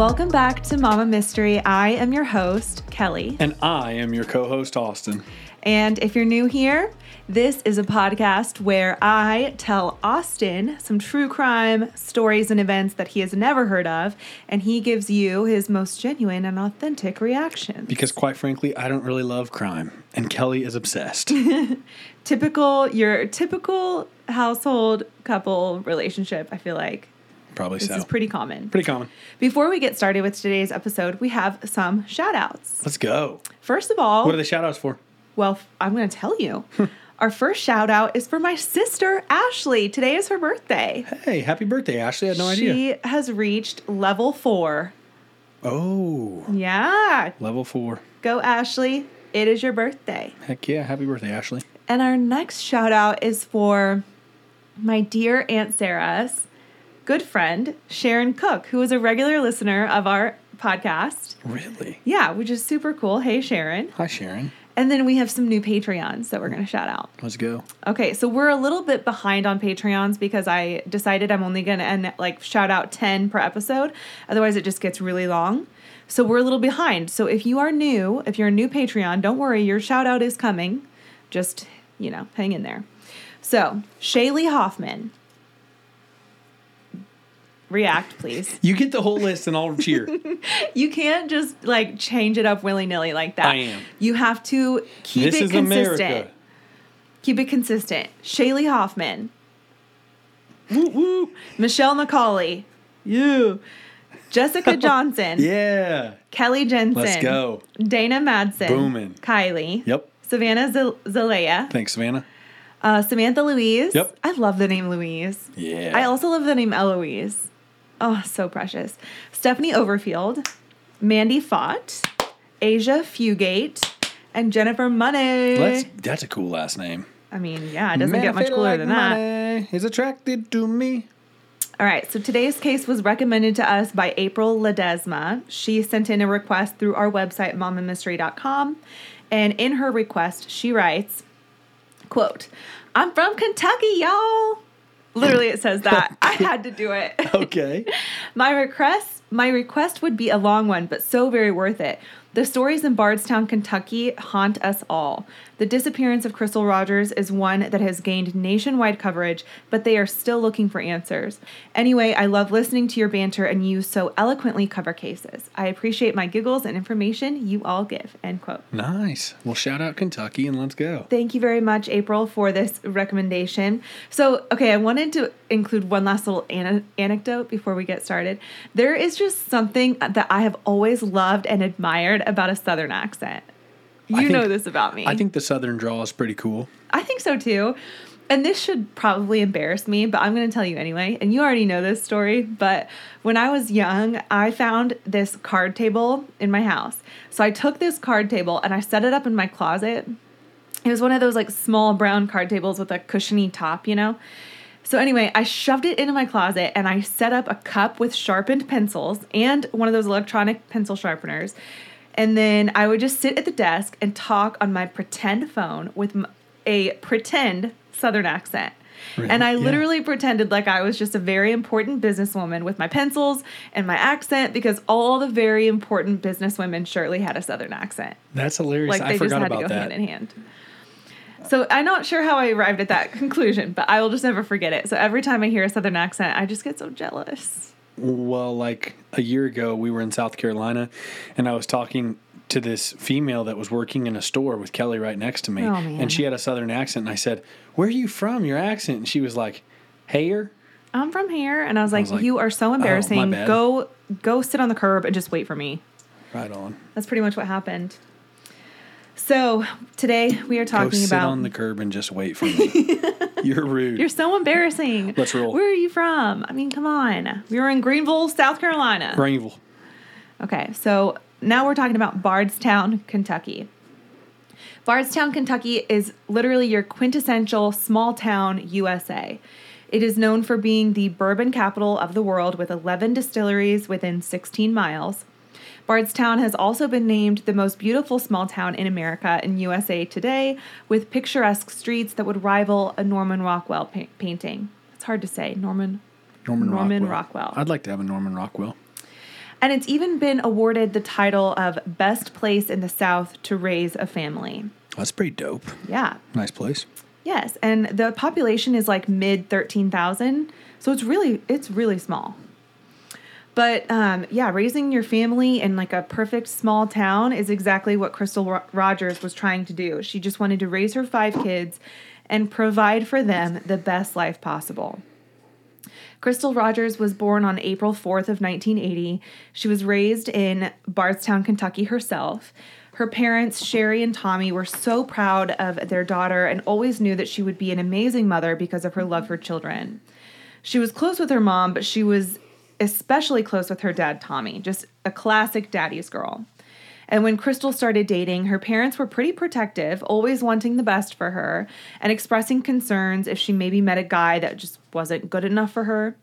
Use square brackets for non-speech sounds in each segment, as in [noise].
Welcome back to Mama Mystery. I am your host, Kelly. And I am your co host, Austin. And if you're new here, this is a podcast where I tell Austin some true crime stories and events that he has never heard of, and he gives you his most genuine and authentic reactions. Because, quite frankly, I don't really love crime, and Kelly is obsessed. [laughs] typical, your typical household couple relationship, I feel like. Probably This so. is pretty common. Pretty common. Before we get started with today's episode, we have some shout outs. Let's go. First of all, What are the shout outs for? Well, I'm going to tell you. [laughs] Our first shout out is for my sister, Ashley. Today is her birthday. Hey, happy birthday, Ashley. I had no she idea. She has reached level four. Oh, Yeah. level four. Go, Ashley. It is your birthday. Heck yeah. Happy birthday, Ashley. And our next shout out is for my dear Aunt Sarah's good friend, Sharon Cook, who is a regular listener of our podcast. Really? Yeah, which is super cool. Hey, Sharon. Hi, Sharon. And then we have some new Patreons that we're going to shout out. Let's go. Okay, so we're a little bit behind on Patreons because I decided I'm only gonna end like shout out 10 per episode. Otherwise it just gets really long. So we're a little behind. So if you are new, if you're a new Patreon, don't worry, your shout out is coming. Just, you know, hang in there. So, Shaylee Hoffman. React, please. You get the whole list and I'll cheer. [laughs] You can't just like change it up willy nilly like that. I am. You have to keep this it is consistent. America. Keep it consistent. Shaylee Hoffman. Woo woo. Michelle McCauley. You. Jessica [laughs] Johnson. Yeah. Kelly Jensen. Let's go. Dana Madsen. Booming. Kylie. Yep. Savannah Z- Zalea. Thanks, Savannah. Uh, Samantha Louise. Yep. I love the name Louise. Yeah. I also love the name Eloise. Oh, so precious. Stephanie Overfield. Mandy Fott. Asia Fugate. And Jennifer Money. Let's, that's a cool last name. I mean, yeah, it doesn't Man, get much cooler like than that. money Is attracted to me. All right, so today's case was recommended to us by April Ledesma. She sent in a request through our website, mamamystery.com. And in her request, she writes, quote, I'm from Kentucky, y'all. Literally, it says that. [laughs] I had to do it. [laughs] Okay. My request, my request would be a long one, but so very worth it. The stories in Bardstown, Kentucky haunt us all. The disappearance of Crystal Rogers is one that has gained nationwide coverage, but they are still looking for answers. Anyway, I love listening to your banter and you so eloquently cover cases. I appreciate my giggles and information you all give. End quote. Nice. Well, shout out Kentucky and let's go. Thank you very much, April, for this recommendation. So, okay, I wanted to include one last little ana- anecdote before we get started. There is just something that I have always loved and admired about a Southern accent. You think- know this about me. I think the Southern draw is pretty cool. I think so too. And this should probably embarrass me, but I'm going to tell you anyway. And you already know this story, but when I was young, I found this card table in my house. So I took this card table and I set it up in my closet. It was one of those like small brown card tables with a cushiony top, you know? So anyway, I shoved it into my closet and I set up a cup with sharpened pencils and one of those electronic pencil sharpeners. And then I would just sit at the desk and talk on my pretend phone with a pretend Southern accent. And I Yeah. literally pretended like I was just a very important businesswoman with my pencils and my accent because all the very important businesswomen surely had a Southern accent. That's hilarious. Like I they just forgot had to about go that. hand in hand. So I'm not sure how I arrived at that [laughs] conclusion, but I will just never forget it. So every time I hear a Southern accent, I just get so jealous. Well, like a year ago, we were in South Carolina, and I was talking to this female that was working in a store with Kelly right next to me, Oh, man. and she had a Southern accent. And I said, "Where are you from? Your accent?" And she was like, "Hayer." I'm from here, and I was like, was like, "You are so oh, my embarrassing. bad." go, go sit on the curb and just wait for me." Right on. That's pretty much what happened. So today we are Go talking sit about. on the curb and just wait for me. [laughs] You're rude. You're so embarrassing. Let's roll. Where are you from? I mean, come on. We were in Greenville, South Carolina. Greenville. Okay, so now we're talking about Bardstown, Kentucky. Bardstown, Kentucky is literally your quintessential small town USA. It is known for being the bourbon capital of the world with 11 distilleries within 16 miles. Bardstown has also been named the most beautiful small town in America in USA Today, with picturesque streets that would rival a Norman Rockwell pa- painting. It's hard to say. Norman Norman, Norman Rockwell. Rockwell. I'd like to have a Norman Rockwell. And it's even been awarded the title of Best Place in the South to Raise a Family. That's pretty dope. Yeah. Nice place. Yes, and the population is like mid 13,000, so it's really it's really small. But um, yeah, raising your family in like a perfect small town is exactly what Crystal Rogers was trying to do. She just wanted to raise her five kids and provide for them the best life possible. Crystal Rogers was born on April 4th of 1980. She was raised in Bardstown, Kentucky herself. Her parents, Sherry and Tommy, were so proud of their daughter and always knew that she would be an amazing mother because of her love for children. She was close with her mom, but she was especially close with her dad, Tommy, just a classic daddy's girl. And when Crystal started dating, her parents were pretty protective, always wanting the best for her and expressing concerns if she maybe met a guy that just wasn't good enough for her.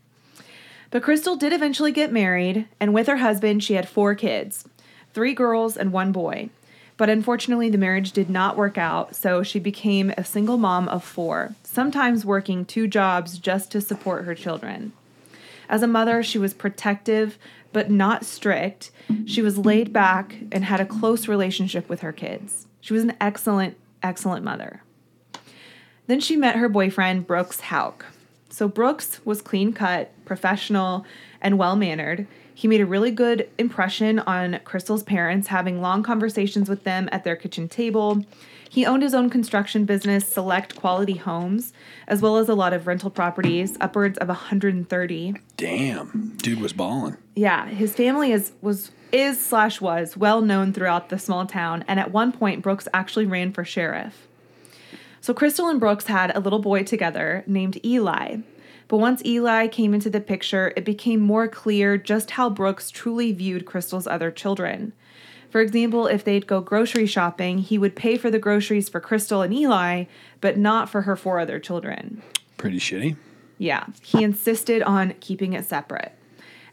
But Crystal did eventually get married, and with her husband, she had four kids three girls and one boy. But unfortunately, the marriage did not work out, so she became a single mom of four, sometimes working two jobs just to support her children. As a mother, she was protective but not strict. She was laid back and had a close relationship with her kids. She was an excellent, excellent mother. Then she met her boyfriend, Brooks Houck. So Brooks was clean cut, professional, and well mannered. He made a really good impression on Crystal's parents, having long conversations with them at their kitchen table. He owned his own construction business, Select Quality Homes, as well as a lot of rental properties, upwards of 130. Damn, dude was balling. Yeah, his family is was is slash was well known throughout the small town, and at one point Brooks actually ran for sheriff. So Crystal and Brooks had a little boy together named Eli. But once Eli came into the picture, it became more clear just how Brooks truly viewed Crystal's other children. For example, if they'd go grocery shopping, he would pay for the groceries for Crystal and Eli, but not for her four other children. Pretty shitty. Yeah, he insisted on keeping it separate.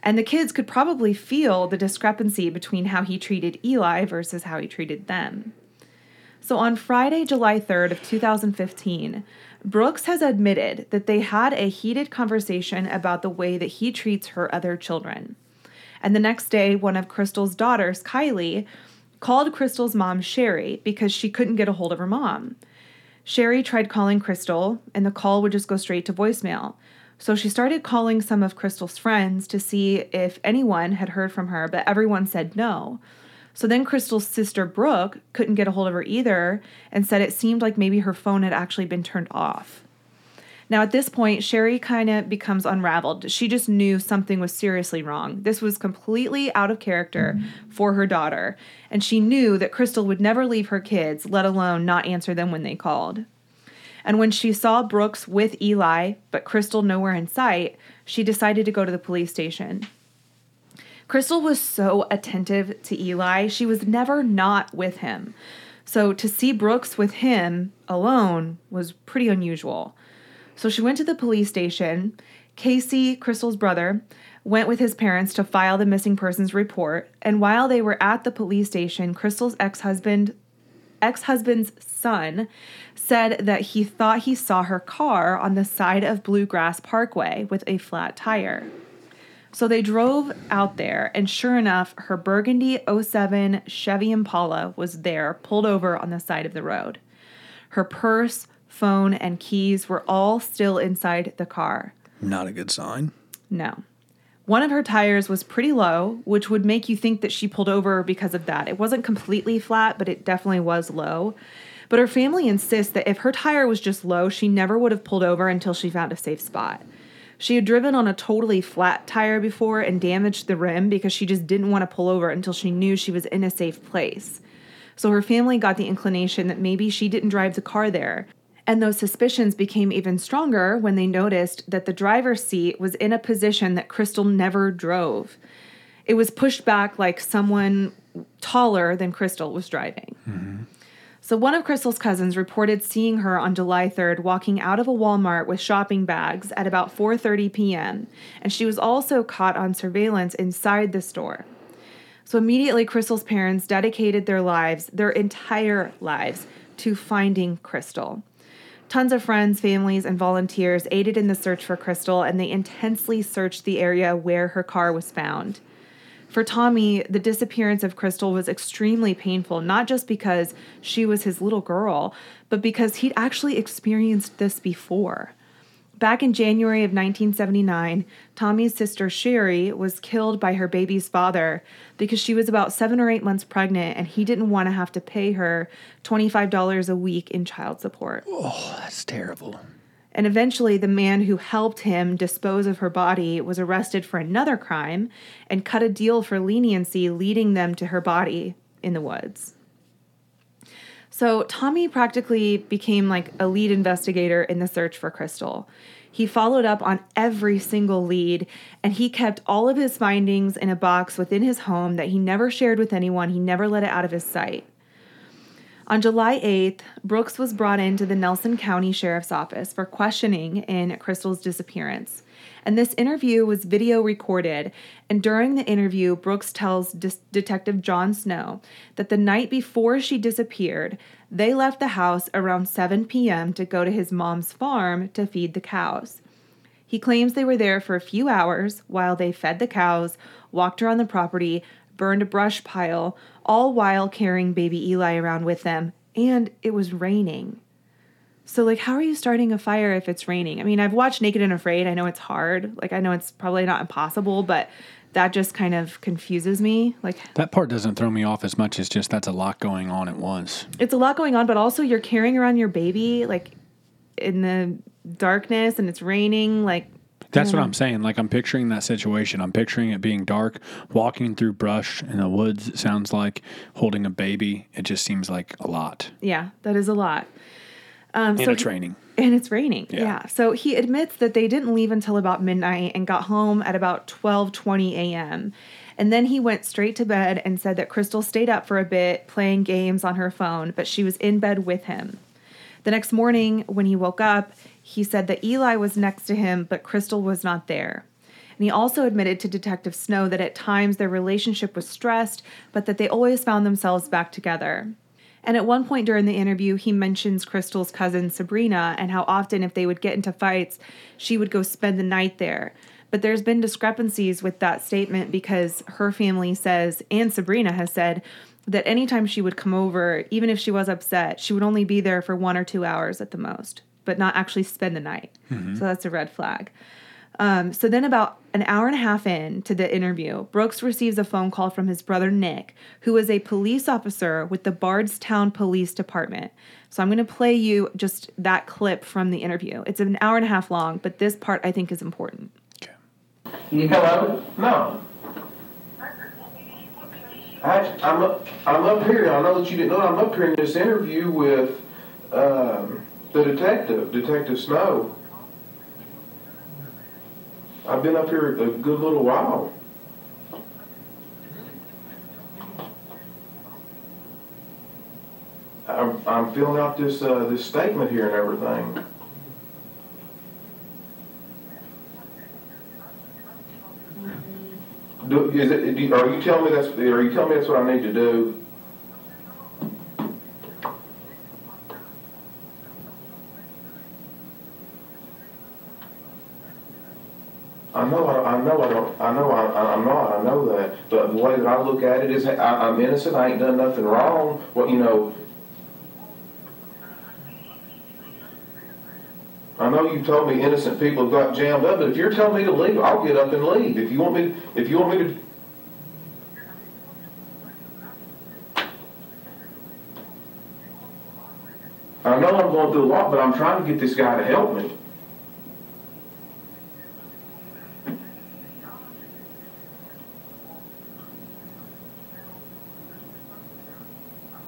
And the kids could probably feel the discrepancy between how he treated Eli versus how he treated them. So on Friday, July 3rd of 2015, Brooks has admitted that they had a heated conversation about the way that he treats her other children. And the next day, one of Crystal's daughters, Kylie, called Crystal's mom, Sherry, because she couldn't get a hold of her mom. Sherry tried calling Crystal, and the call would just go straight to voicemail. So she started calling some of Crystal's friends to see if anyone had heard from her, but everyone said no. So then Crystal's sister Brooke couldn't get a hold of her either and said it seemed like maybe her phone had actually been turned off. Now, at this point, Sherry kind of becomes unraveled. She just knew something was seriously wrong. This was completely out of character mm-hmm. for her daughter, and she knew that Crystal would never leave her kids, let alone not answer them when they called. And when she saw Brooks with Eli, but Crystal nowhere in sight, she decided to go to the police station. Crystal was so attentive to Eli, she was never not with him. So to see Brooks with him alone was pretty unusual. So she went to the police station. Casey, Crystal's brother, went with his parents to file the missing persons report. And while they were at the police station, Crystal's ex-husband ex-husband's son said that he thought he saw her car on the side of Bluegrass Parkway with a flat tire. So they drove out there, and sure enough, her burgundy 07 Chevy Impala was there, pulled over on the side of the road. Her purse, phone, and keys were all still inside the car. Not a good sign. No. One of her tires was pretty low, which would make you think that she pulled over because of that. It wasn't completely flat, but it definitely was low. But her family insists that if her tire was just low, she never would have pulled over until she found a safe spot. She had driven on a totally flat tire before and damaged the rim because she just didn't want to pull over until she knew she was in a safe place. So her family got the inclination that maybe she didn't drive the car there. And those suspicions became even stronger when they noticed that the driver's seat was in a position that Crystal never drove. It was pushed back like someone taller than Crystal was driving. Mm-hmm. So one of Crystal's cousins reported seeing her on July 3rd walking out of a Walmart with shopping bags at about 4:30 p.m. and she was also caught on surveillance inside the store. So immediately Crystal's parents dedicated their lives, their entire lives to finding Crystal. Tons of friends, families, and volunteers aided in the search for Crystal and they intensely searched the area where her car was found. For Tommy, the disappearance of Crystal was extremely painful, not just because she was his little girl, but because he'd actually experienced this before. Back in January of 1979, Tommy's sister Sherry was killed by her baby's father because she was about seven or eight months pregnant and he didn't want to have to pay her $25 a week in child support. Oh, that's terrible. And eventually, the man who helped him dispose of her body was arrested for another crime and cut a deal for leniency, leading them to her body in the woods. So, Tommy practically became like a lead investigator in the search for Crystal. He followed up on every single lead and he kept all of his findings in a box within his home that he never shared with anyone. He never let it out of his sight. On July 8th, Brooks was brought into the Nelson County Sheriff's Office for questioning in Crystal's disappearance. And this interview was video recorded. And during the interview, Brooks tells De- Detective John Snow that the night before she disappeared, they left the house around 7 p.m. to go to his mom's farm to feed the cows. He claims they were there for a few hours while they fed the cows, walked around the property, burned a brush pile, all while carrying baby Eli around with them, and it was raining. So, like, how are you starting a fire if it's raining? I mean, I've watched Naked and Afraid. I know it's hard. Like, I know it's probably not impossible, but that just kind of confuses me. Like, That part doesn't throw me off as much as just that's a lot going on at once. it's a lot going on, but also you're carrying around your baby, like, in the darkness and it's raining. Like, That's what I'm saying. Like I'm picturing that situation. I'm picturing it being dark, walking through brush in the woods. It sounds like holding a baby. It just seems like a lot. yeah, that is a lot. Um, And so it's raining. And it's raining. Yeah. Yeah. So he admits that they didn't leave until about midnight and got home at about 12:20 a.m. And then he went straight to bed and said that Crystal stayed up for a bit playing games on her phone, but she was in bed with him. The next morning when he woke up, he said that Eli was next to him, but Crystal was not there. And he also admitted to Detective Snow that at times their relationship was stressed, but that they always found themselves back together. And at one point during the interview, he mentions Crystal's cousin Sabrina and how often, if they would get into fights, she would go spend the night there. But there's been discrepancies with that statement because her family says, and Sabrina has said, that anytime she would come over, even if she was upset, she would only be there for one or two hours at the most, but not actually spend the night. Mm-hmm. So that's a red flag. Um, so then, about an hour and a half in to the interview, Brooks receives a phone call from his brother Nick, who is a police officer with the Bardstown Police Department. So I'm going to play you just that clip from the interview. It's an hour and a half long, but this part I think is important. Okay. Hello? No. I, I'm up, I'm up here. I know that you didn't know. I'm up here in this interview with um, the detective, Detective Snow. I've been up here a good little while. I'm, I'm filling out this uh, this statement here and everything. Do, is it, do, are you telling me that's, are you telling me that's what I need to do? I know, I, I know I don't, I know I, I- I'm not, I know that, but the way that I look at it is, I, I'm innocent, I ain't done nothing wrong, what, you know. I know you told me innocent people have got jammed up, but if you're telling me to leave, I'll get up and leave. If you want me, if you want me to, I know I'm going through a lot, but I'm trying to get this guy to help me.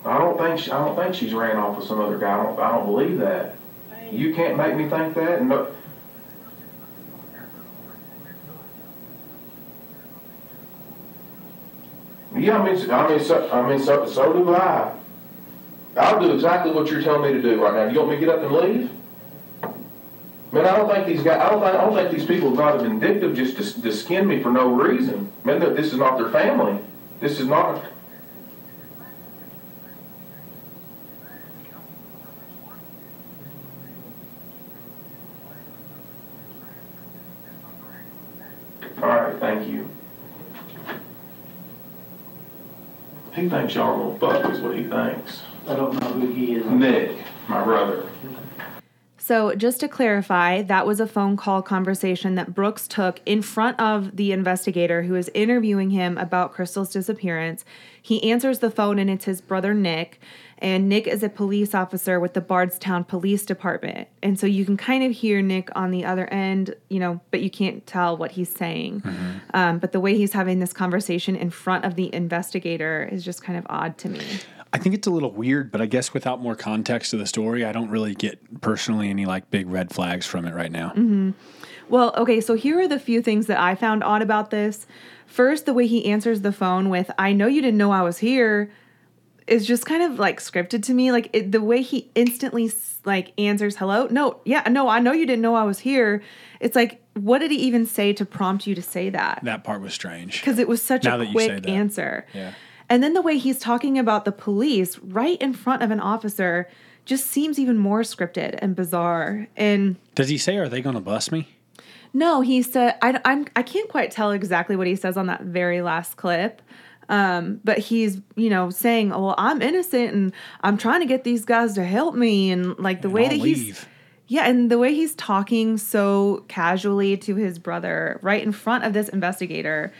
I don't think, she- I don't think she's ran off with some other guy. I don't, I don't believe that. You can't make me think that, no. Yeah, I mean, I mean, so, I mean, so, so do I. I'll do exactly what you're telling me to do right now. You want me to get up and leave? Man, I don't think these guys, I don't think, I don't think these people are not vindictive just to, to skin me for no reason. Man, this is not their family. This is not, all right, thank you. He thinks y'all are gonna fuck is what he thinks. I don't know who he is. Nick, my brother. So, just to clarify, that was a phone call conversation that Brooks took in front of the investigator who is interviewing him about Crystal's disappearance. He answers the phone and it's his brother Nick. And Nick is a police officer with the Bardstown Police Department. And so you can kind of hear Nick on the other end, you know, but you can't tell what he's saying. Um, but the way he's having this conversation in front of the investigator is just kind of odd to me. I think it's a little weird, but I guess without more context to the story, I don't really get personally any like big red flags from it right now. Mm-hmm. Well, okay, so here are the few things that I found odd about this. First, the way he answers the phone with, I know you didn't know I was here, is just kind of like scripted to me. Like it, the way he instantly like answers, hello? No, yeah, no, I know you didn't know I was here. It's like, what did he even say to prompt you to say that? That part was strange. Because it was such Now a that you say quick answer. Yeah. And then the way he's talking about the police right in front of an officer just seems even more scripted and bizarre. And Does he say, "Are they going to bust me"? no, he said I I'm I can't quite tell exactly what he says on that very last clip. Um, but he's, you know, saying, "Oh, well, I'm innocent and I'm trying to get these guys to help me." And like the And way I'll that he's yeah, and the way he's talking so casually to his brother right in front of this investigator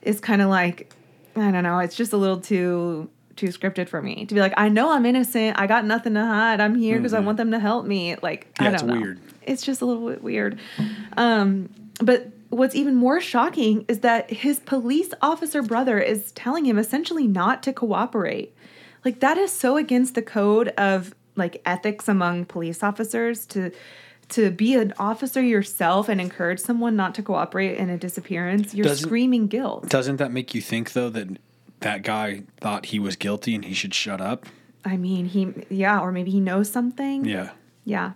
is kind of like I don't know, it's just a little too too scripted for me to be like, I know I'm innocent. I got nothing to hide. I'm here because I want them to help me. Like, I don't it's know. weird. It's just a little bit weird. Um, but what's even more shocking is that his police officer brother is telling him essentially not to cooperate. Like that is so against the code of like ethics among police officers to to be an officer yourself and encourage someone not to cooperate in a disappearance. You're Doesn't- screaming guilt. Doesn't that make you think though that that guy thought he was guilty and he should shut up? I mean, he yeah, or maybe he knows something. Yeah. Yeah.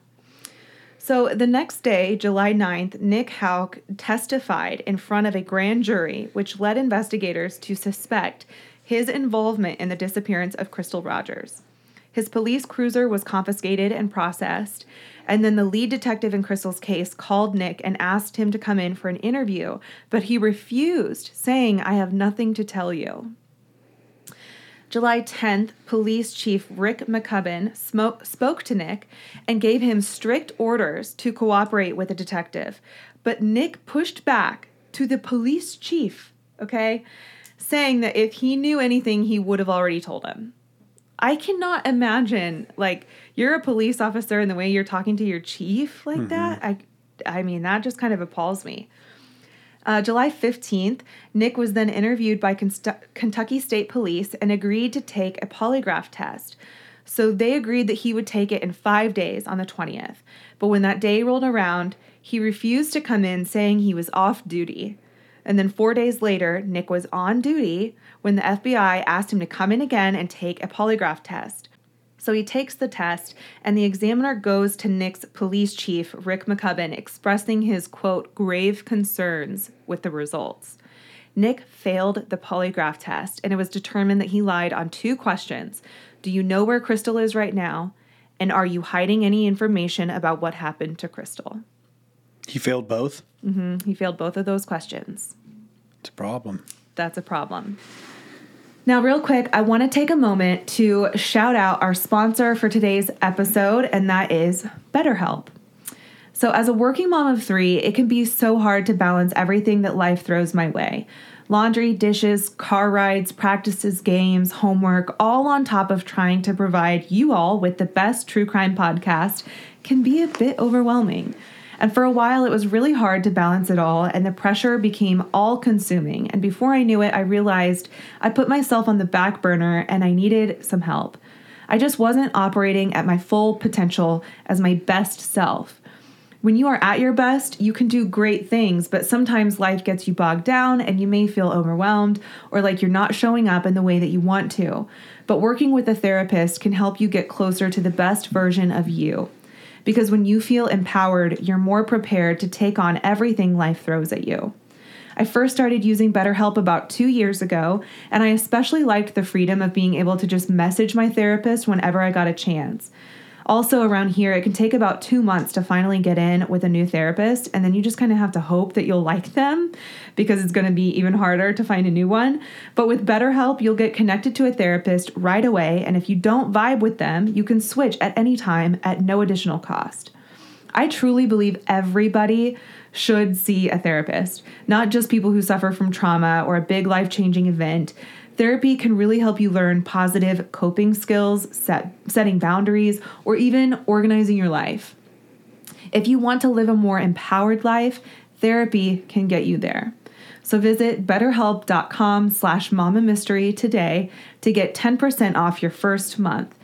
So the next day, July 9th, Nick Houck testified in front of a grand jury, which led investigators to suspect his involvement in the disappearance of Crystal Rogers. His police cruiser was confiscated and processed, and then the lead detective in Crystal's case called Nick and asked him to come in for an interview, but he refused, saying, I have nothing to tell you. July 10th, Police Chief Rick McCubbin smo- spoke to Nick and gave him strict orders to cooperate with the detective. But Nick pushed back to the police chief, okay, saying that if he knew anything, he would have already told him. I cannot imagine, like, you're a police officer and the way you're talking to your chief like that. I, I mean, that just kind of appalls me. Uh, July 15th, Nick was then interviewed by Constu- Kentucky State Police and agreed to take a polygraph test. So they agreed that he would take it in five days on the 20th. But when that day rolled around, he refused to come in, saying he was off duty. And then four days later, Nick was on duty when the FBI asked him to come in again and take a polygraph test. So he takes the test, and the examiner goes to Nick's police chief, Rick McCubbin, expressing his quote, grave concerns with the results. Nick failed the polygraph test, and it was determined that he lied on two questions Do you know where Crystal is right now? And are you hiding any information about what happened to Crystal? He failed both. Mm-hmm. He failed both of those questions. It's a problem. That's a problem. Now, real quick, I want to take a moment to shout out our sponsor for today's episode, and that is BetterHelp. So, as a working mom of three, it can be so hard to balance everything that life throws my way laundry, dishes, car rides, practices, games, homework, all on top of trying to provide you all with the best true crime podcast can be a bit overwhelming. And for a while, it was really hard to balance it all, and the pressure became all consuming. And before I knew it, I realized I put myself on the back burner and I needed some help. I just wasn't operating at my full potential as my best self. When you are at your best, you can do great things, but sometimes life gets you bogged down and you may feel overwhelmed or like you're not showing up in the way that you want to. But working with a therapist can help you get closer to the best version of you. Because when you feel empowered, you're more prepared to take on everything life throws at you. I first started using BetterHelp about two years ago, and I especially liked the freedom of being able to just message my therapist whenever I got a chance. Also, around here, it can take about two months to finally get in with a new therapist, and then you just kind of have to hope that you'll like them because it's going to be even harder to find a new one. But with BetterHelp, you'll get connected to a therapist right away, and if you don't vibe with them, you can switch at any time at no additional cost. I truly believe everybody should see a therapist, not just people who suffer from trauma or a big life changing event. Therapy can really help you learn positive coping skills, set, setting boundaries, or even organizing your life. If you want to live a more empowered life, therapy can get you there. So visit betterhelp.com slash mystery today to get 10% off your first month.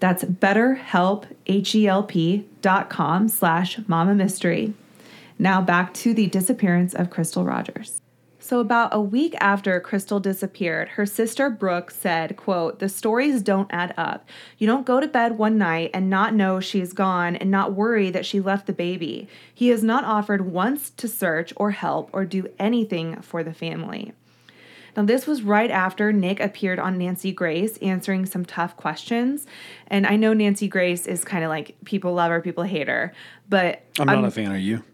That's betterhelp, H-E-L-P dot com slash mystery. Now back to the disappearance of Crystal Rogers. So about a week after Crystal disappeared, her sister Brooke said, quote, "The stories don't add up. You don't go to bed one night and not know she's gone and not worry that she left the baby. He has not offered once to search or help or do anything for the family." Now, this was right after Nick appeared on Nancy Grace answering some tough questions. And I know Nancy Grace is kind of like people love her, people hate her. But I'm not a fan of you.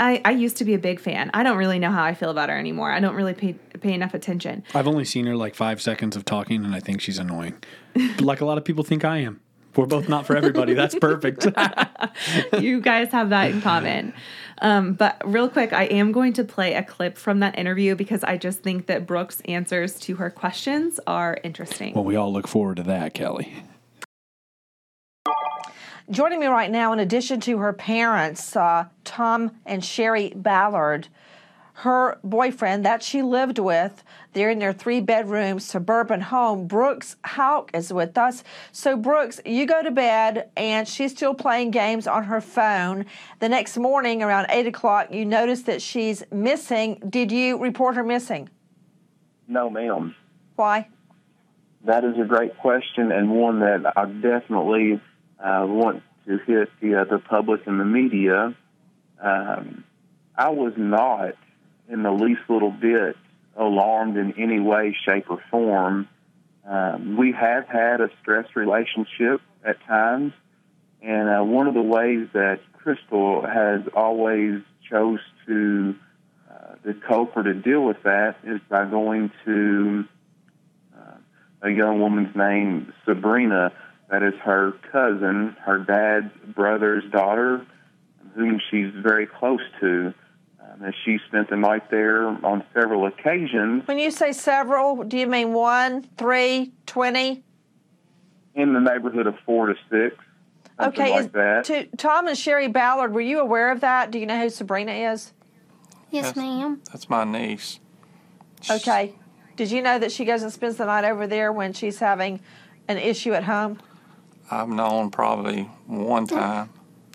I, I used to be a big fan. I don't really know how I feel about her anymore. I don't really pay pay enough attention. I've only seen her like five seconds of talking, and I think she's annoying. like a lot of people think I am. We're both not for everybody. That's perfect. [laughs] you guys have that in common. Um, but real quick, I am going to play a clip from that interview because I just think that Brooke's answers to her questions are interesting. well, we all look forward to that, Kelly. Joining me right now, in addition to her parents, uh, Tom and Sherry Ballard, her boyfriend that she lived with, they're in their three bedroom suburban home. Brooks Houck is with us. So, Brooks, you go to bed and she's still playing games on her phone. The next morning, around 8 o'clock, you notice that she's missing. Did you report her missing? No, ma'am. Why? That is a great question and one that I definitely uh, want to hit the uh, the public and the media. Um, I was not in the least little bit alarmed in any way, shape, or form. Um, we have had a stress relationship at times, and uh, one of the ways that Crystal has always chose to uh, to cope or to deal with that is by going to uh, a young woman's name, Sabrina. That is her cousin, her dad's brother's daughter, whom she's very close to. Um, and she spent the night there on several occasions When you say several, do you mean one, three, twenty? in the neighborhood of four to six. Okay, like is, that. to Tom and Sherry Ballard, were you aware of that? Do you know who Sabrina is? Yes, ma'am. That's my niece. Okay. Did you know that she goes and spends the night over there when she's having an issue at home? I've known probably one time.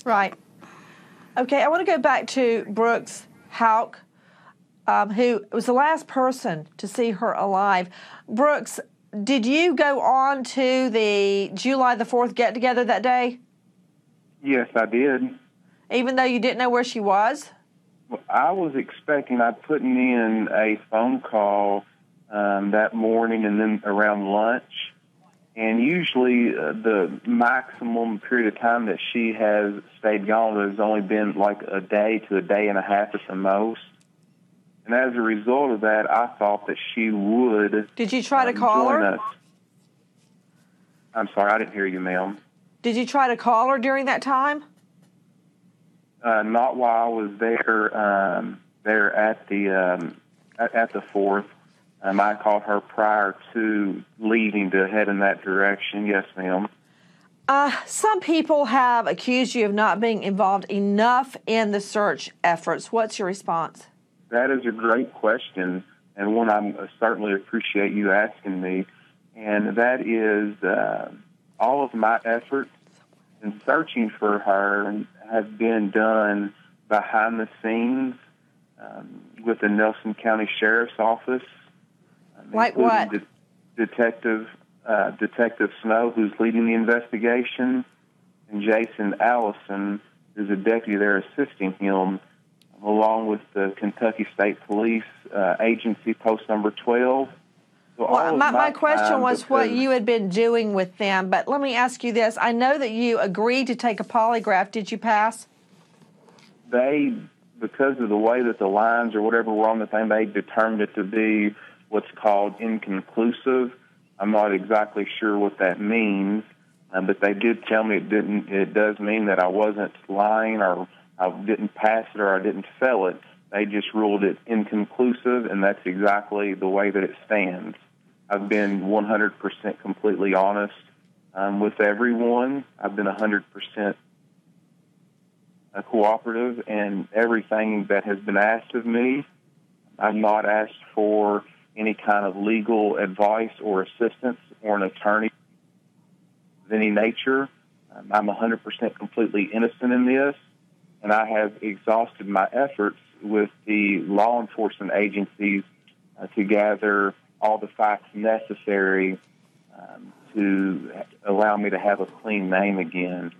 Right. Okay, I want to go back to Brooks Houck, um, who was the last person to see her alive. Brooks, did you go on to the July the 4th get together that day, yes, I did. even though you didn't know where she was? I was expecting, I'd putting in a phone call um, that morning and then around lunch. And usually uh, the maximum period of time that she has stayed gone has only been like a day to a day and a half at the most. And as a result of that, I thought that she would Did you try to um, call her? us. I'm sorry, I didn't hear you, ma'am. Did you try to call her during that time? Uh, not while I was there. Um, there at the um, at, at the fourth. Um, I called her prior to leaving to head in that direction. Yes, ma'am. Uh, some people have accused you of not being involved enough in the search efforts. What's your response? That is a great question, and one I certainly appreciate you asking me. And that is uh, all of my efforts in searching for her have been done behind the scenes um, with the Nelson County Sheriff's Office. Like what? De- Detective uh, Detective Snow, who's leading the investigation, and Jason Allison, who's a deputy there assisting him, along with the Kentucky State Police uh, Agency Post Number 12, So Well, of my, my question was what you had been doing with them, but let me ask you this. I know that you agreed to take a polygraph. Did you pass? they because of the way that the lines or whatever were on the thing, they determined it to be what's called inconclusive. I'm not exactly sure what that means, um, but they did tell me it didn't. It does mean that I wasn't lying or I didn't pass it or I didn't fail it. They just ruled it inconclusive, and that's exactly the way that it stands. I've been 100% completely honest um, with everyone. I've been 100% uh, cooperative and everything that has been asked of me. I've not asked for any kind of legal advice or assistance or an attorney of any nature. Um, I'm 100% completely innocent in this, and I have exhausted my efforts with the law enforcement agencies uh, to gather all the facts necessary um, to allow me to have a clean name again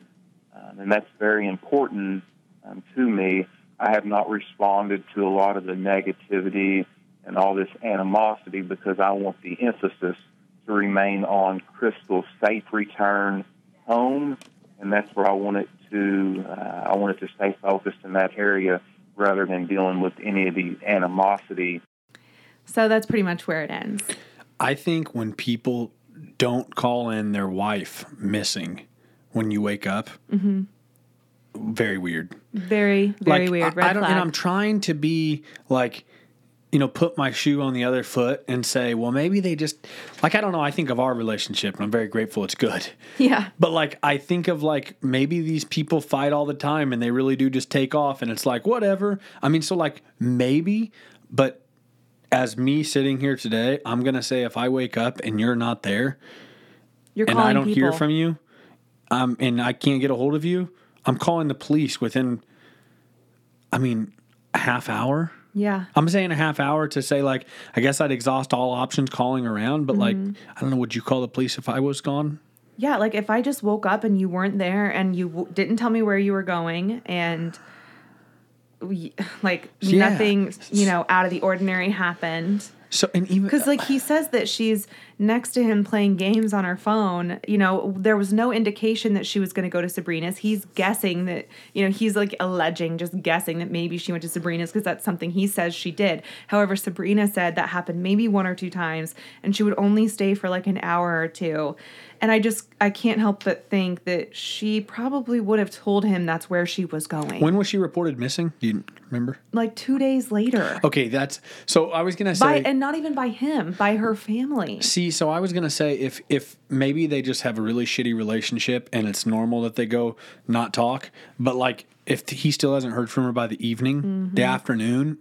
um, and that's very important um, to me. I have not responded to a lot of the negativity and all this animosity because I want the emphasis to remain on Crystal's safe return home, and that's where I want it to. Uh, I want it to stay focused in that area rather than dealing with any of the animosity So that's pretty much where it ends. I think when people don't call in their wife missing when you wake up, mm-hmm. very weird. Very, very like, weird. I, Red I don't, flag. and I'm trying to be like, you know, put my shoe on the other foot and say, well, maybe they just like I don't know. I think of our relationship, and I'm very grateful it's good. [laughs] yeah. But like, I think of like maybe these people fight all the time, and they really do just take off, and it's like whatever. I mean, so like maybe, but as me sitting here today, I'm gonna say if I wake up and you're not there, You're and I don't people. hear from you, um, and I can't get a hold of you, I'm calling the police within. I mean, a half hour. Yeah. I'm saying a half hour to say like I guess I'd exhaust all options calling around, but like Mm-hmm. I don't know. Would you call the police if I was gone? Yeah, like if I just woke up and you weren't there and you w- didn't tell me where you were going and we, [laughs] like Yeah. nothing, you know, out of the ordinary happened. So and even Because like he says that she's next to him playing games on her phone. You know, there was no indication that she was going to go to Sabrina's. He's guessing that you know he's like alleging, just guessing that maybe she went to Sabrina's because that's something he says she did. However, Sabrina said that happened maybe one or two times, and she would only stay for like an hour or two. And I just I can't help but think that she probably would have told him that's where she was going. when was she reported missing? Do you remember? like two days later. Okay, that's so. I was gonna By, say. and not even by him, by her family. See, so I was gonna say if if maybe they just have a really shitty relationship and it's normal that they go not talk, but like if he still hasn't heard from her by the evening, the mm-hmm. afternoon,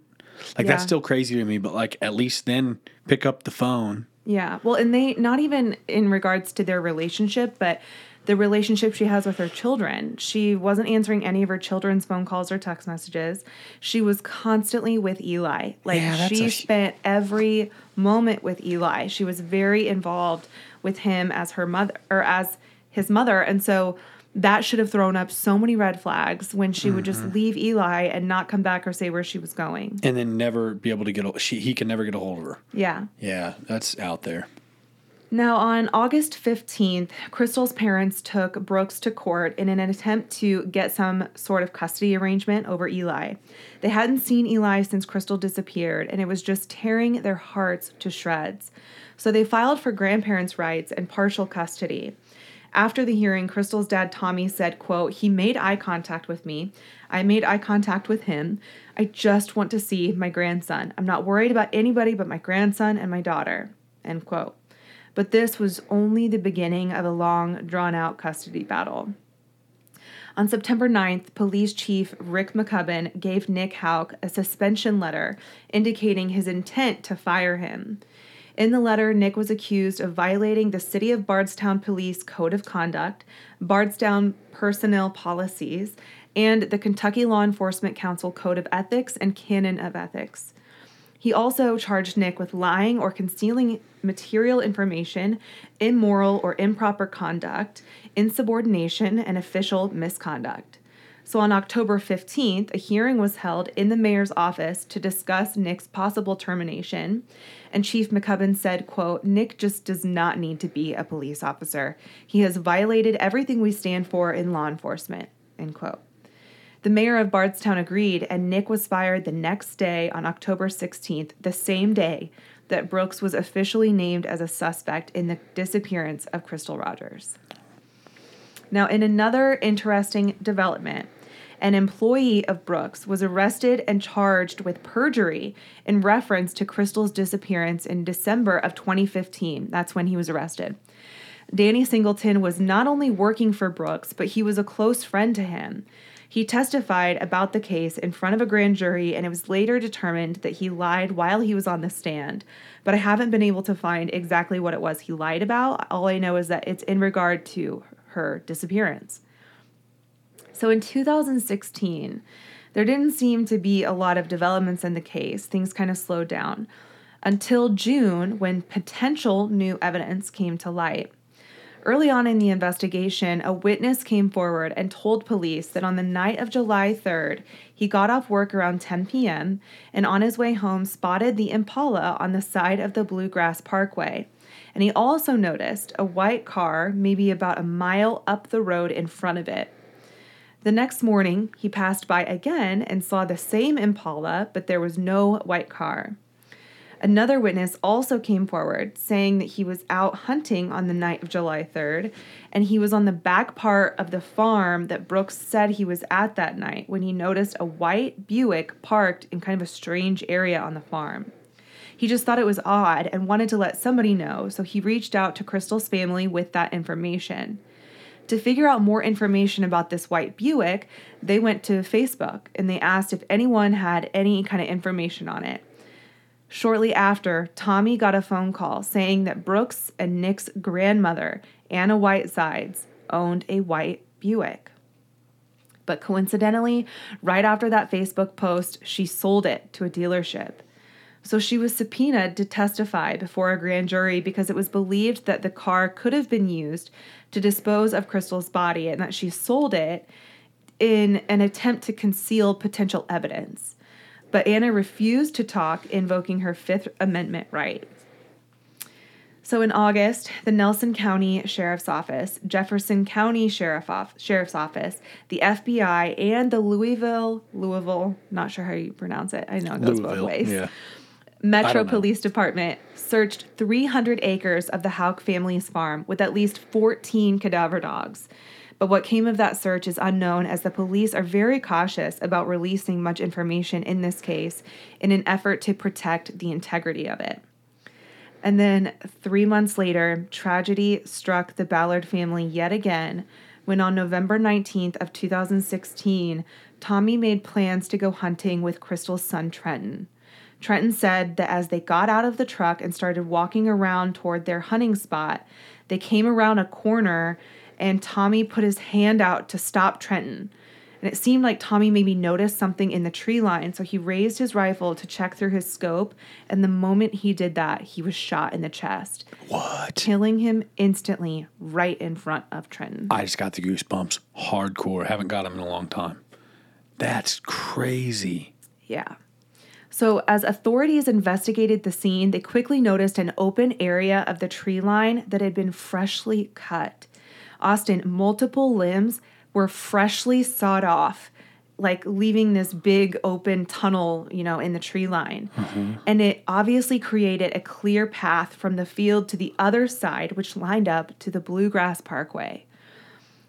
like that's still crazy to me. But like at least then pick up the phone. Yeah. Well, and they not even in regards to their relationship, but the relationship she has with her children. She wasn't answering any of her children's phone calls or text messages. She was constantly with Eli. Like Yeah, she spent every moment with Eli. She was very involved with him as her mother or as his mother. And so that should have thrown up so many red flags when she would Mm-hmm. just leave Eli and not come back or say where she was going. and then never be able to get a, she he can never get a hold of her. Yeah. Yeah, that's out there. Now, on August 15th, Crystal's parents took Brooks to court in an attempt to get some sort of custody arrangement over Eli. They hadn't seen Eli since Crystal disappeared, and it was just tearing their hearts to shreds. So they filed for grandparents' rights and partial custody. After the hearing, Crystal's dad Tommy said, quote, "He made eye contact with me. I made eye contact with him. I just want to see my grandson. I'm not worried about anybody but my grandson and my daughter." End quote. But this was only the beginning of a long, drawn out custody battle. On September 9th, police chief Rick McCubbin gave Nick Houck a suspension letter indicating his intent to fire him. In the letter, Nick was accused of violating the City of Bardstown Police Code of Conduct, Bardstown personnel policies, and the Kentucky Law Enforcement Council Code of Ethics and Canon of Ethics. He also charged Nick with lying or concealing material information, immoral or improper conduct, insubordination, and official misconduct. So on October 15th, a hearing was held in the mayor's office to discuss Nick's possible termination. And Chief McCubbin said, quote, Nick just does not need to be a police officer. He has violated everything we stand for in law enforcement, end quote. The mayor of Bardstown agreed, and Nick was fired the next day on October 16th, the same day that Brooks was officially named as a suspect in the disappearance of Crystal Rogers. Now, in another interesting development, an employee of Brooks was arrested and charged with perjury in reference to Crystal's disappearance in December of 2015. That's when he was arrested. Danny Singleton was not only working for Brooks, but he was a close friend to him. He testified about the case in front of a grand jury, and it was later determined that he lied while he was on the stand. But I haven't been able to find exactly what it was he lied about. All I know is that it's in regard to her disappearance. So in 2016, there didn't seem to be a lot of developments in the case. Things kind of slowed down until June when potential new evidence came to light. Early on in the investigation, a witness came forward and told police that on the night of July 3rd, he got off work around 10 p.m. and on his way home spotted the Impala on the side of the Bluegrass Parkway. And he also noticed a white car maybe about a mile up the road in front of it. The next morning, he passed by again and saw the same Impala, but there was no white car. Another witness also came forward saying that he was out hunting on the night of July 3rd and he was on the back part of the farm that Brooks said he was at that night when he noticed a white Buick parked in kind of a strange area on the farm. He just thought it was odd and wanted to let somebody know, so he reached out to Crystal's family with that information. To figure out more information about this white Buick, they went to Facebook and they asked if anyone had any kind of information on it. Shortly after, Tommy got a phone call saying that Brooks and Nick's grandmother, Anna Whitesides, owned a white Buick. But coincidentally, right after that Facebook post, she sold it to a dealership. So she was subpoenaed to testify before a grand jury because it was believed that the car could have been used to dispose of Crystal's body and that she sold it in an attempt to conceal potential evidence but Anna refused to talk, invoking her Fifth Amendment right. So in August, the Nelson County Sheriff's Office, Jefferson County Sheriff Off- Sheriff's Office, the FBI, and the Louisville, Louisville, not sure how you pronounce it. I know it goes both ways. yeah. Metro. Police Department searched 300 acres of the Houck family's farm with at least 14 cadaver dogs. But what came of that search is unknown as the police are very cautious about releasing much information in this case in an effort to protect the integrity of it. And then 3 months later, tragedy struck the Ballard family yet again when on November 19th of 2016, Tommy made plans to go hunting with Crystal's son Trenton. Trenton said that as they got out of the truck and started walking around toward their hunting spot, they came around a corner and Tommy put his hand out to stop Trenton. And it seemed like Tommy maybe noticed something in the tree line, so he raised his rifle to check through his scope. And the moment he did that, he was shot in the chest, What? killing him instantly right in front of Trenton. I just got the goosebumps. Hardcore. Haven't got them in a long time. That's crazy. Yeah. So, as authorities investigated the scene, they quickly noticed an open area of the tree line that had been freshly cut. Austin, multiple limbs were freshly sawed off, like leaving this big open tunnel, you know, in the tree line. Mm-hmm. And it obviously created a clear path from the field to the other side, which lined up to the Bluegrass Parkway.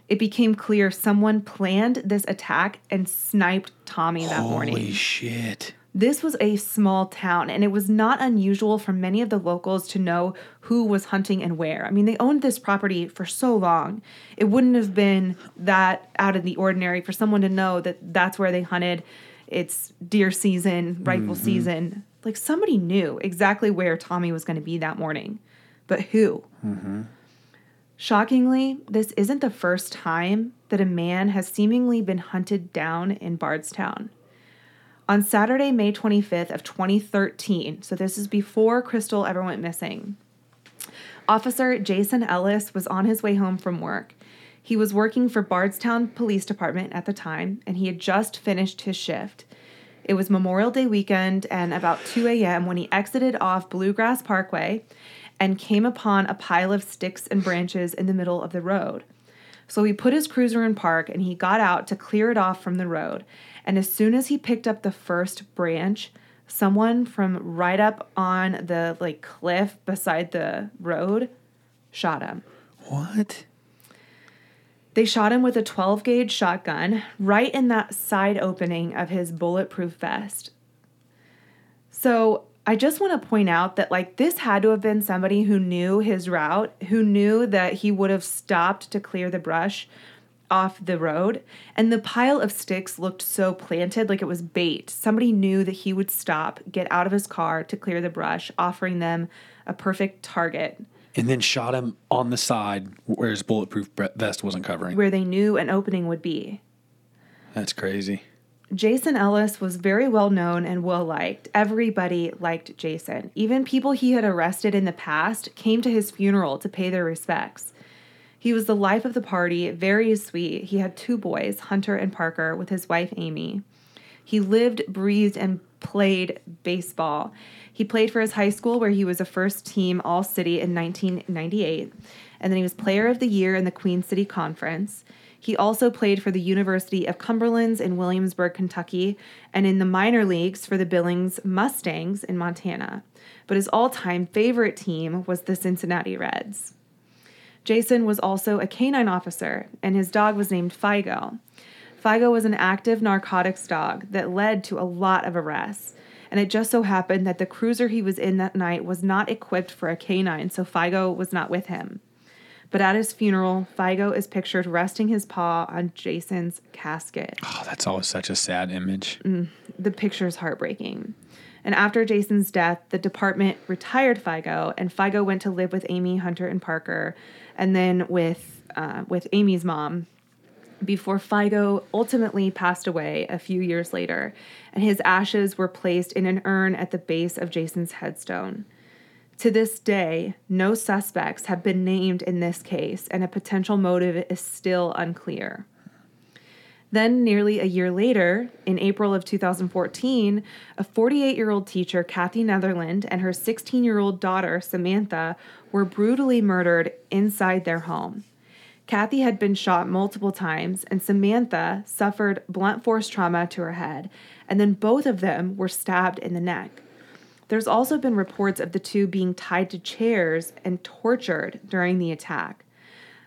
It became clear someone planned this attack and sniped Tommy that morning. Holy shit. This was a small town, and it was not unusual for many of the locals to know who was hunting and where. I mean, they owned this property for so long. It wouldn't have been that out of the ordinary for someone to know that that's where they hunted. It's deer season, rifle mm-hmm. season. Like somebody knew exactly where Tommy was going to be that morning. But who? Mm-hmm. Shockingly, this isn't the first time that a man has seemingly been hunted down in Bardstown. On Saturday, May 25th of 2013, so this is before Crystal ever went missing, Officer Jason Ellis was on his way home from work. He was working for Bardstown Police Department at the time, and he had just finished his shift. It was Memorial Day weekend, and about 2 a.m., when he exited off Bluegrass Parkway and came upon a pile of sticks and branches in the middle of the road. So he put his cruiser in park and he got out to clear it off from the road. And as soon as he picked up the first branch, someone from right up on the like cliff beside the road shot him. What? They shot him with a 12 gauge shotgun right in that side opening of his bulletproof vest. So I just want to point out that, like, this had to have been somebody who knew his route, who knew that he would have stopped to clear the brush off the road. And the pile of sticks looked so planted, like it was bait. Somebody knew that he would stop, get out of his car to clear the brush, offering them a perfect target And then shot him on the side where his bulletproof vest wasn't covering. where they knew an opening would be. That's crazy. Jason Ellis was very well known and well liked. Everybody liked Jason. Even people he had arrested in the past came to his funeral to pay their respects. He was the life of the party, very sweet. He had two boys, Hunter and Parker, with his wife Amy. He lived, breathed, and played baseball. He played for his high school, where he was a first team All City in 1998, and then he was Player of the Year in the Queen City Conference. He also played for the University of Cumberlands in Williamsburg, Kentucky, and in the minor leagues for the Billings Mustangs in Montana. But his all time favorite team was the Cincinnati Reds. Jason was also a canine officer, and his dog was named Figo. Figo was an active narcotics dog that led to a lot of arrests. And it just so happened that the cruiser he was in that night was not equipped for a canine, so Figo was not with him. But at his funeral, Figo is pictured resting his paw on Jason's casket. Oh, that's always such a sad image. Mm, the picture is heartbreaking. And after Jason's death, the department retired Figo, and Figo went to live with Amy, Hunter, and Parker, and then with uh, with Amy's mom. Before Figo ultimately passed away a few years later, and his ashes were placed in an urn at the base of Jason's headstone. To this day, no suspects have been named in this case, and a potential motive is still unclear. Then, nearly a year later, in April of 2014, a 48 year old teacher, Kathy Netherland, and her 16 year old daughter, Samantha, were brutally murdered inside their home. Kathy had been shot multiple times, and Samantha suffered blunt force trauma to her head, and then both of them were stabbed in the neck. There's also been reports of the two being tied to chairs and tortured during the attack.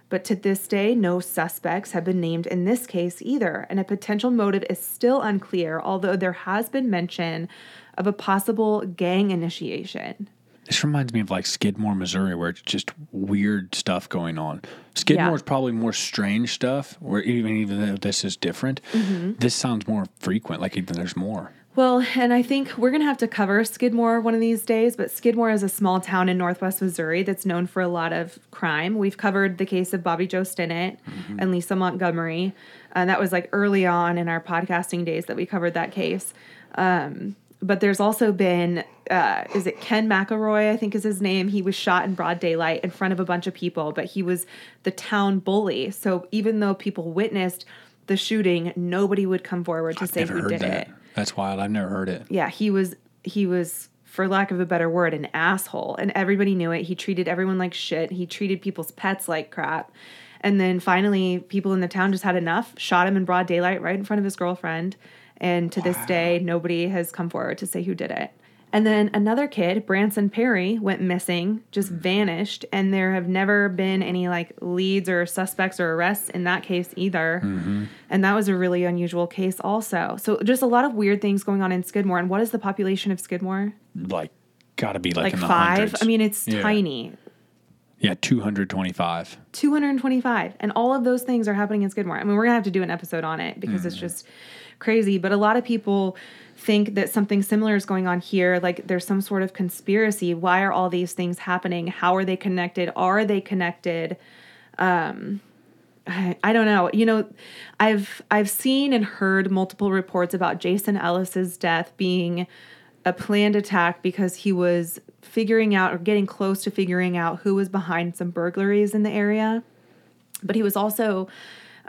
But to this day, no suspects have been named in this case either, and a potential motive is still unclear, although there has been mention of a possible gang initiation. This reminds me of like Skidmore, Missouri, where it's just weird stuff going on. Skidmore Yeah. is probably more strange stuff, where even even though this is different, mm-hmm. this sounds more frequent. Like even there's more. Well, and I think we're going to have to cover Skidmore one of these days, but Skidmore is a small town in northwest Missouri that's known for a lot of crime. We've covered the case of Bobby Joe Stinnett and Lisa Montgomery. And that was like early on in our podcasting days that we covered that case. Um, but there's also been, uh, is it Ken McElroy, I think is his name? He was shot in broad daylight in front of a bunch of people, but he was the town bully. So even though people witnessed the shooting, nobody would come forward to I've say who did that. it That's wild. I've never heard it. yeah, he was he was for lack of a better word an asshole and everybody knew it. He treated everyone like shit. He treated people's pets like crap. And then finally people in the town just had enough, shot him in broad daylight right in front of his girlfriend. And to this day nobody has come forward to say who did it. And then another kid, Branson Perry, went missing, just vanished, and there have never been any like leads or suspects or arrests in that case either. And that was a really unusual case, also. So just a lot of weird things going on in Skidmore. And what is the population of Skidmore? Like, gotta be like, Like in the five? hundreds. I mean, it's Yeah. tiny. Yeah, two hundred twenty-five. 225 and all of those things are happening in skidmore i mean we're gonna have to do an episode on it because Mm-hmm. it's just crazy but a lot of people think that something similar is going on here like there's some sort of conspiracy why are all these things happening how are they connected are they connected um I, I don't know. You know, I've I've seen and heard multiple reports about Jason Ellis's death being a planned attack because he was figuring out or getting close to figuring out who was behind some burglaries in the area. But he was also,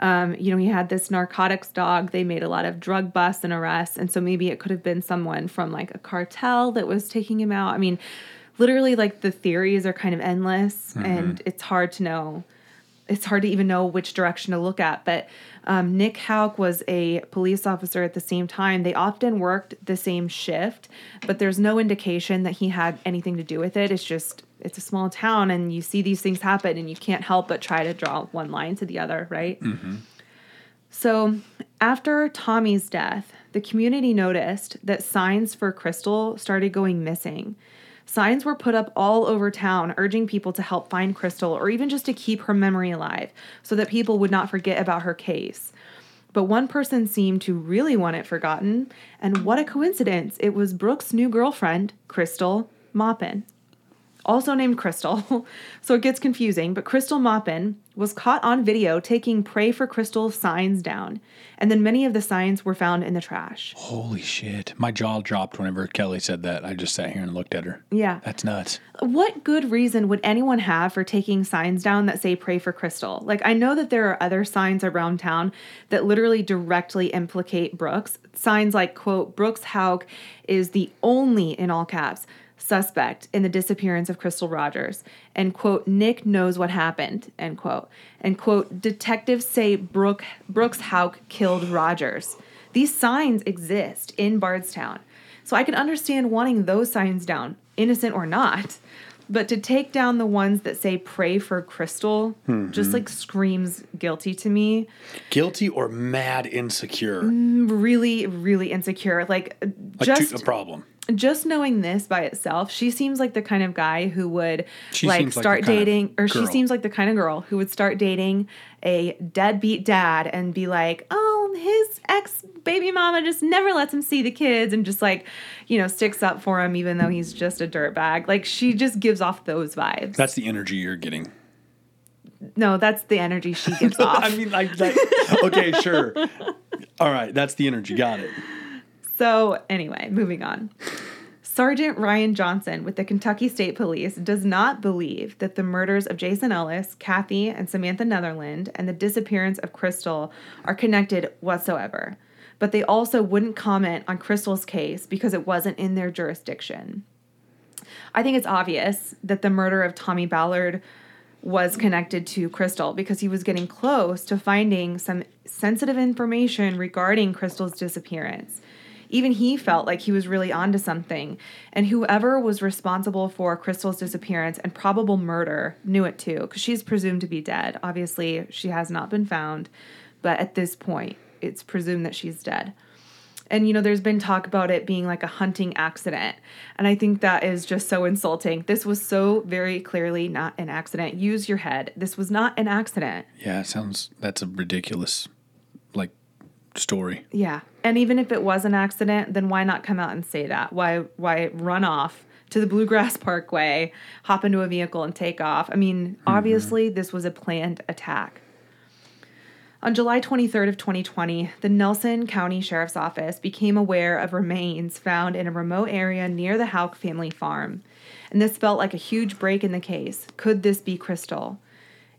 um, you know, he had this narcotics dog. They made a lot of drug busts and arrests. And so maybe it could have been someone from like a cartel that was taking him out. I mean, literally, like the theories are kind of endless and it's hard to know. It's hard to even know which direction to look at. But um, Nick Houck was a police officer at the same time. They often worked the same shift, but there's no indication that he had anything to do with it. It's just, it's a small town and you see these things happen and you can't help but try to draw one line to the other, right? Mm-hmm. So, after Tommy's death, the community noticed that signs for Crystal started going missing. Signs were put up all over town urging people to help find Crystal or even just to keep her memory alive so that people would not forget about her case. But one person seemed to really want it forgotten, and what a coincidence! It was Brooke's new girlfriend, Crystal Maupin also named Crystal. [laughs] so it gets confusing, but Crystal Maupin was caught on video taking Pray for Crystal signs down. And then many of the signs were found in the trash. Holy shit. My jaw dropped whenever Kelly said that. I just sat here and looked at her. Yeah. That's nuts. What good reason would anyone have for taking signs down that say pray for Crystal? Like, I know that there are other signs around town that literally directly implicate Brooks. Signs like, quote, Brooks Houck is the only, in all caps, suspect in the disappearance of Crystal Rogers. And, quote, Nick knows what happened, end quote. And, quote, detectives say Brooke, Brooks Houck killed Rogers. These signs exist in Bardstown. So I can understand wanting those signs down, innocent or not. But to take down the ones that say pray for Crystal just mm-hmm. like screams guilty to me. Guilty or mad insecure? Mm, really, really insecure. Like, Like just a problem. Just knowing this by itself, she seems like the kind of guy who would She like like start of dating, or she seems like the kind of girl who would start dating a deadbeat dad and be like, oh, his ex baby mama just never lets him see the kids and just like, you know, sticks up for him even though he's just a dirtbag. Like she just gives off those vibes. That's the energy you're getting. no, that's the energy she gives [laughs] off. I mean, like, that, okay, sure. [laughs] All right, that's the energy. Got it. So, anyway, moving on. Sergeant Ryan Johnson with the Kentucky State Police does not believe that the murders of Jason Ellis, Kathy, and Samantha Netherland and the disappearance of Crystal are connected whatsoever. But they also wouldn't comment on Crystal's case because it wasn't in their jurisdiction. I think it's obvious that the murder of Tommy Ballard was connected to Crystal because he was getting close to finding some sensitive information regarding Crystal's disappearance. Even he felt like he was really onto something, and whoever was responsible for Crystal's disappearance and probable murder knew it too, because she's presumed to be dead. Obviously, she has not been found, but at this point, it's presumed that she's dead. And you know, there's been talk about it being like a hunting accident. And I think that is just so insulting. This was so very clearly not an accident. Use your head. This was not an accident. Yeah, it sounds, that's a ridiculous, story. Yeah. And even if it was an accident, then why not come out and say that? Why why run off to the Bluegrass [laughs] Parkway, hop into a vehicle and take off? I mean, mm-hmm. obviously this was a planned attack. On July 23rd of 2020, the Nelson County Sheriff's Office became aware of remains found in a remote area near the Houck family farm. And this felt like a huge break in the case. Could this be Crystal?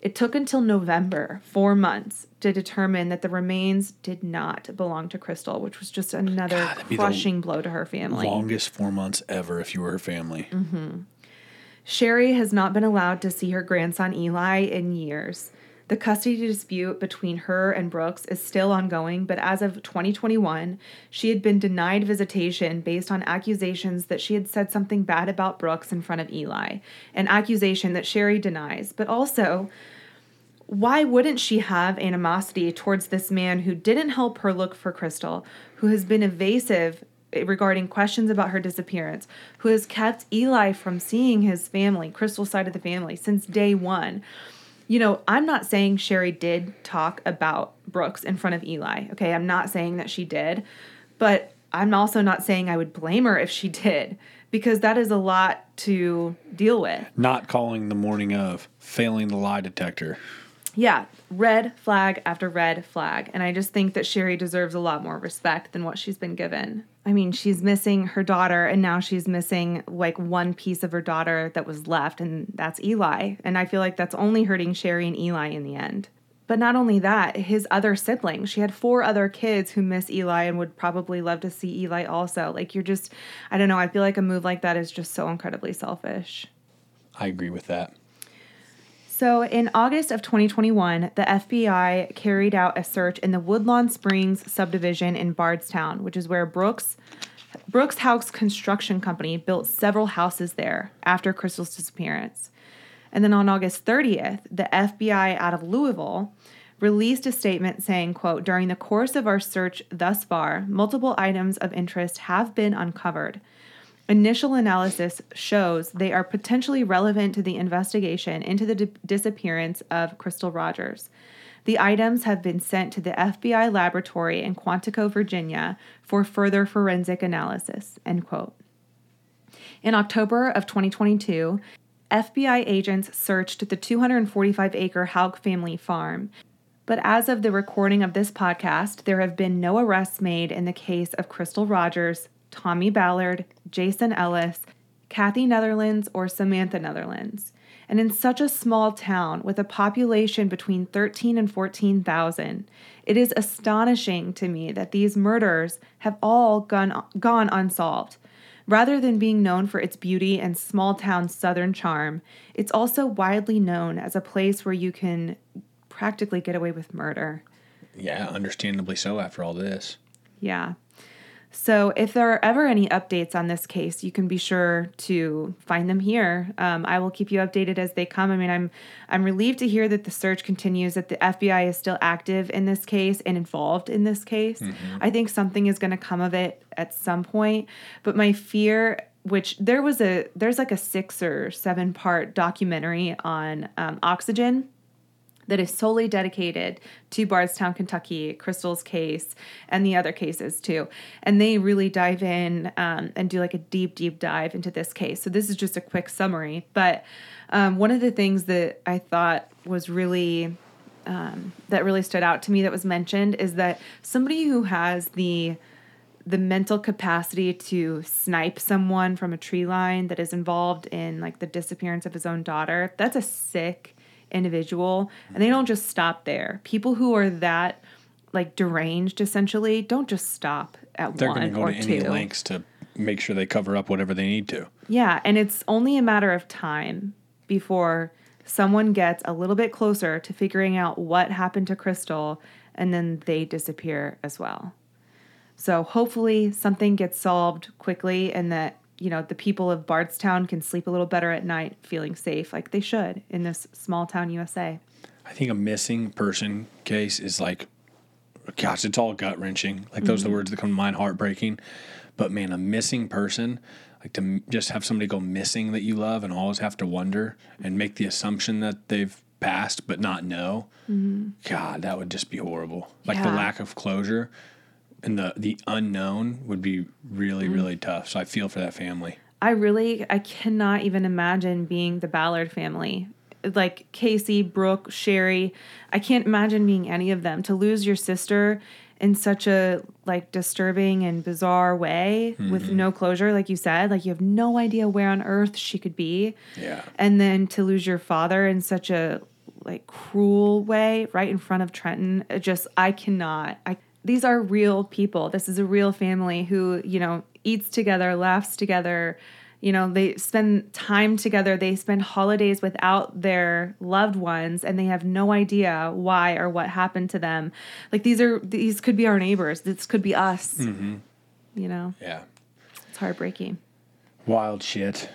It took until November, four months, to determine that the remains did not belong to Crystal, which was just another God, crushing blow to her family. Longest four months ever if you were her family. Mm-hmm. Sherry has not been allowed to see her grandson Eli in years. The custody dispute between her and Brooks is still ongoing, but as of 2021, she had been denied visitation based on accusations that she had said something bad about Brooks in front of Eli, an accusation that Sherry denies. But also, why wouldn't she have animosity towards this man who didn't help her look for Crystal, who has been evasive regarding questions about her disappearance, who has kept Eli from seeing his family, Crystal's side of the family, since day one? You know, I'm not saying Sherry did talk about Brooks in front of Eli. Okay, I'm not saying that she did, but I'm also not saying I would blame her if she did, because that is a lot to deal with. Not calling the morning of, failing the lie detector. yeah, red flag after red flag. And I just think that Sherry deserves a lot more respect than what she's been given. I mean, she's missing her daughter, and now she's missing like one piece of her daughter that was left, and that's Eli. And I feel like that's only hurting Sherry and Eli in the end. but not only that, his other siblings. She had four other kids who miss Eli and would probably love to see Eli also. Like, you're just, I don't know, I feel like a move like that is just so incredibly selfish. I agree with that. So, in August of 2021, the FBI carried out a search in the Woodlawn Springs subdivision in Bardstown, which is where Brooks Brooks Houck Construction Company built several houses there after Crystal's disappearance. And then on August 30th, the FBI out of Louisville released a statement saying, quote, "During the course of our search thus far, multiple items of interest have been uncovered." Initial analysis shows they are potentially relevant to the investigation into the di- disappearance of Crystal Rogers. The items have been sent to the FBI laboratory in Quantico, Virginia, for further forensic analysis. End quote. In October of 2022, FBI agents searched the 245 acre Houck family farm. But as of the recording of this podcast, there have been no arrests made in the case of Crystal Rogers, Tommy Ballard, Jason Ellis, Kathy Netherlands, or Samantha Netherlands. And in such a small town with a population between 13 and 14,000, it is astonishing to me that these murders have all gone, gone unsolved. Rather than being known for its beauty and small town southern charm, it's also widely known as a place where you can practically get away with murder. Yeah, understandably so after all this. Yeah. So, if there are ever any updates on this case, you can be sure to find them here. Um, I will keep you updated as they come. I mean, I'm I'm relieved to hear that the search continues, that the FBI is still active in this case and involved in this case. I think something is going to come of it at some point. But my fear, which there was a there's like a six or seven part documentary on um, oxygen that is solely dedicated to Bardstown, Kentucky, Crystal's case, and the other cases too. And they really dive in um, and do like a deep, deep dive into this case. So this is just a quick summary. But um, one of the things that I thought was really um, that really stood out to me that was mentioned is that somebody who has the the mental capacity to snipe someone from a tree line that is involved in like the disappearance of his own daughter that's a sick individual and they don't just stop there. People who are that like deranged essentially don't just stop at They're one going to go or to any two. lengths to make sure they cover up whatever they need to. yeah and it's only a matter of time before someone gets a little bit closer to figuring out what happened to crystal and then they disappear as well. So hopefully something gets solved quickly and that you know the people of Bardstown can sleep a little better at night feeling safe like they should in this small town USA. I think a missing person case is like, gosh, it's all gut wrenching. Like those are the mm-hmm. words that come to mind, heartbreaking. But man, a missing person, like to just have somebody go missing that you love and always have to wonder and make the assumption that they've passed but not know. Mm-hmm. God, that would just be horrible. Like the lack of closure and the the unknown would be really mm. really tough. So I feel for that family. I really I cannot even imagine being the Ballard family. Like Casey, Brooke, Sherry, I can't imagine being any of them. To lose your sister in such a like disturbing and bizarre way with mm-hmm. no closure, like you said, like you have no idea where on earth she could be. Yeah. and then to lose your father in such a like cruel way right in front of Trenton just I cannot I these are real people. This is a real family who you know eats together laughs together. You know they spend time together. They spend holidays without their loved ones and they have no idea why or what happened to them. Like these are these could be our neighbors. This could be us. Mm-hmm. You know? Yeah. it's heartbreaking. Wild shit.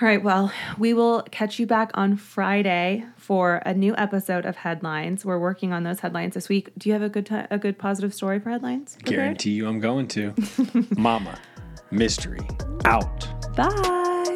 All right, well, we will catch you back on Friday for a new episode of headlines. We're working on those headlines this week. Do you have a good ti a good positive story for headlines? prepared? Guarantee you I'm going to. Mama, mystery, out. Bye.